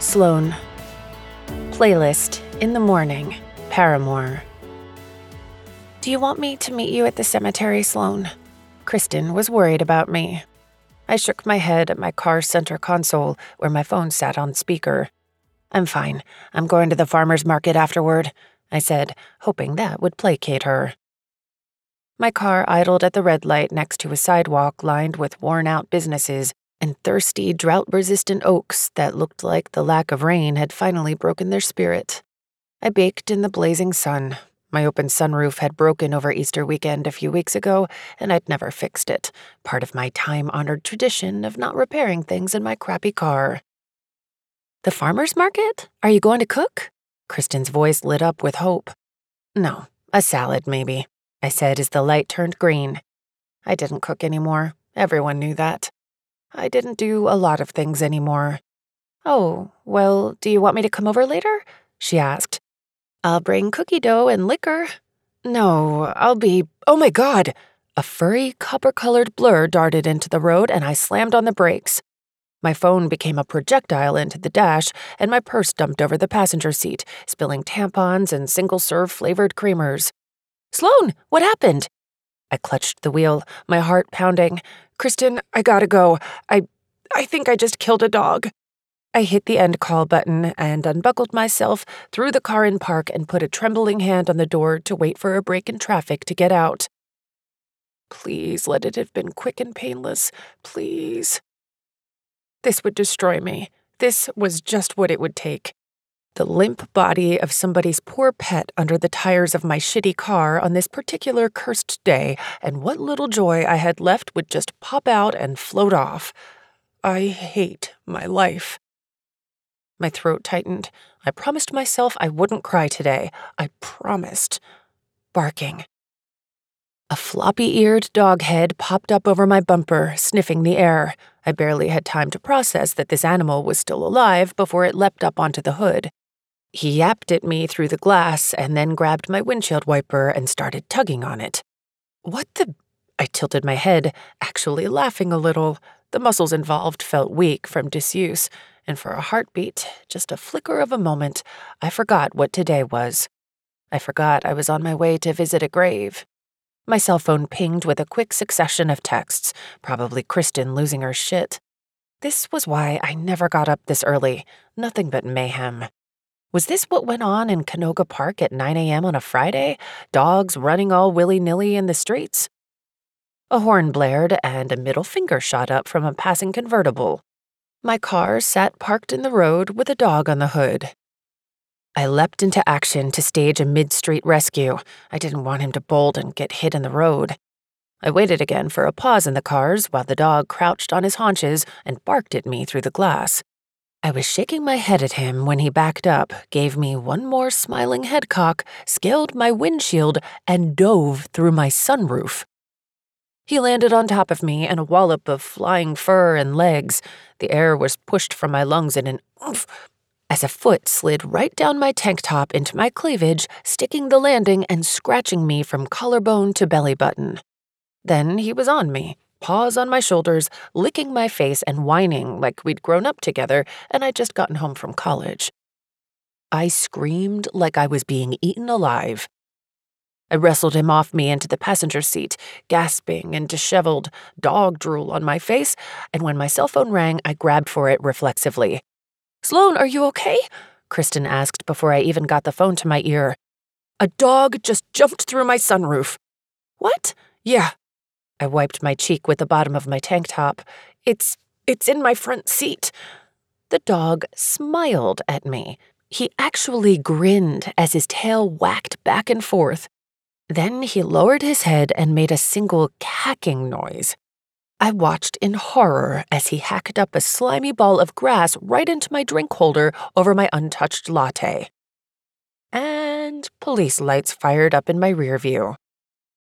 Sloan. Playlist in the morning. Paramore. Do you want me to meet you at the cemetery, Sloan? Kristen was worried about me. I shook my head at my car's center console where my phone sat on speaker. I'm fine. I'm going to the farmer's market afterward, I said, hoping that would placate her. My car idled at the red light next to a sidewalk lined with worn out businesses and thirsty, drought resistant oaks that looked like the lack of rain had finally broken their spirit. I baked in the blazing sun. My open sunroof had broken over Easter weekend a few weeks ago, and I'd never fixed it, part of my time honored tradition of not repairing things in my crappy car. The farmer's market? Are you going to cook? Kristen's voice lit up with hope. No, a salad, maybe, I said as the light turned green. I didn't cook anymore. Everyone knew that. I didn't do a lot of things anymore. Oh, well, do you want me to come over later? She asked. I'll bring cookie dough and liquor. No, I'll be. Oh my god! A furry, copper colored blur darted into the road and I slammed on the brakes. My phone became a projectile into the dash, and my purse dumped over the passenger seat, spilling tampons and single serve flavored creamers. Sloan, what happened? I clutched the wheel, my heart pounding. Kristen, I gotta go. I. I think I just killed a dog. I hit the end call button and unbuckled myself, threw the car in park, and put a trembling hand on the door to wait for a break in traffic to get out. Please let it have been quick and painless. Please. This would destroy me. This was just what it would take. The limp body of somebody's poor pet under the tires of my shitty car on this particular cursed day, and what little joy I had left would just pop out and float off. I hate my life. My throat tightened. I promised myself I wouldn't cry today. I promised. Barking. A floppy eared dog head popped up over my bumper, sniffing the air. I barely had time to process that this animal was still alive before it leapt up onto the hood. He yapped at me through the glass and then grabbed my windshield wiper and started tugging on it. What the? I tilted my head, actually laughing a little. The muscles involved felt weak from disuse, and for a heartbeat, just a flicker of a moment, I forgot what today was. I forgot I was on my way to visit a grave. My cell phone pinged with a quick succession of texts, probably Kristen losing her shit. This was why I never got up this early. Nothing but mayhem. Was this what went on in Canoga Park at 9 a.m. on a Friday? Dogs running all willy nilly in the streets? A horn blared and a middle finger shot up from a passing convertible. My car sat parked in the road with a dog on the hood. I leapt into action to stage a mid street rescue. I didn't want him to bolt and get hit in the road. I waited again for a pause in the cars while the dog crouched on his haunches and barked at me through the glass. I was shaking my head at him when he backed up, gave me one more smiling head cock, scaled my windshield, and dove through my sunroof. He landed on top of me in a wallop of flying fur and legs. The air was pushed from my lungs in an oomph as a foot slid right down my tank top into my cleavage, sticking the landing and scratching me from collarbone to belly button. Then he was on me, paws on my shoulders, licking my face and whining like we'd grown up together and I'd just gotten home from college. I screamed like I was being eaten alive. I wrestled him off me into the passenger seat, gasping and disheveled, dog drool on my face, and when my cell phone rang, I grabbed for it reflexively. Sloan, are you okay? Kristen asked before I even got the phone to my ear. A dog just jumped through my sunroof. What? Yeah. I wiped my cheek with the bottom of my tank top. It's it's in my front seat. The dog smiled at me. He actually grinned as his tail whacked back and forth. Then he lowered his head and made a single cacking noise. I watched in horror as he hacked up a slimy ball of grass right into my drink holder over my untouched latte. And police lights fired up in my rear view.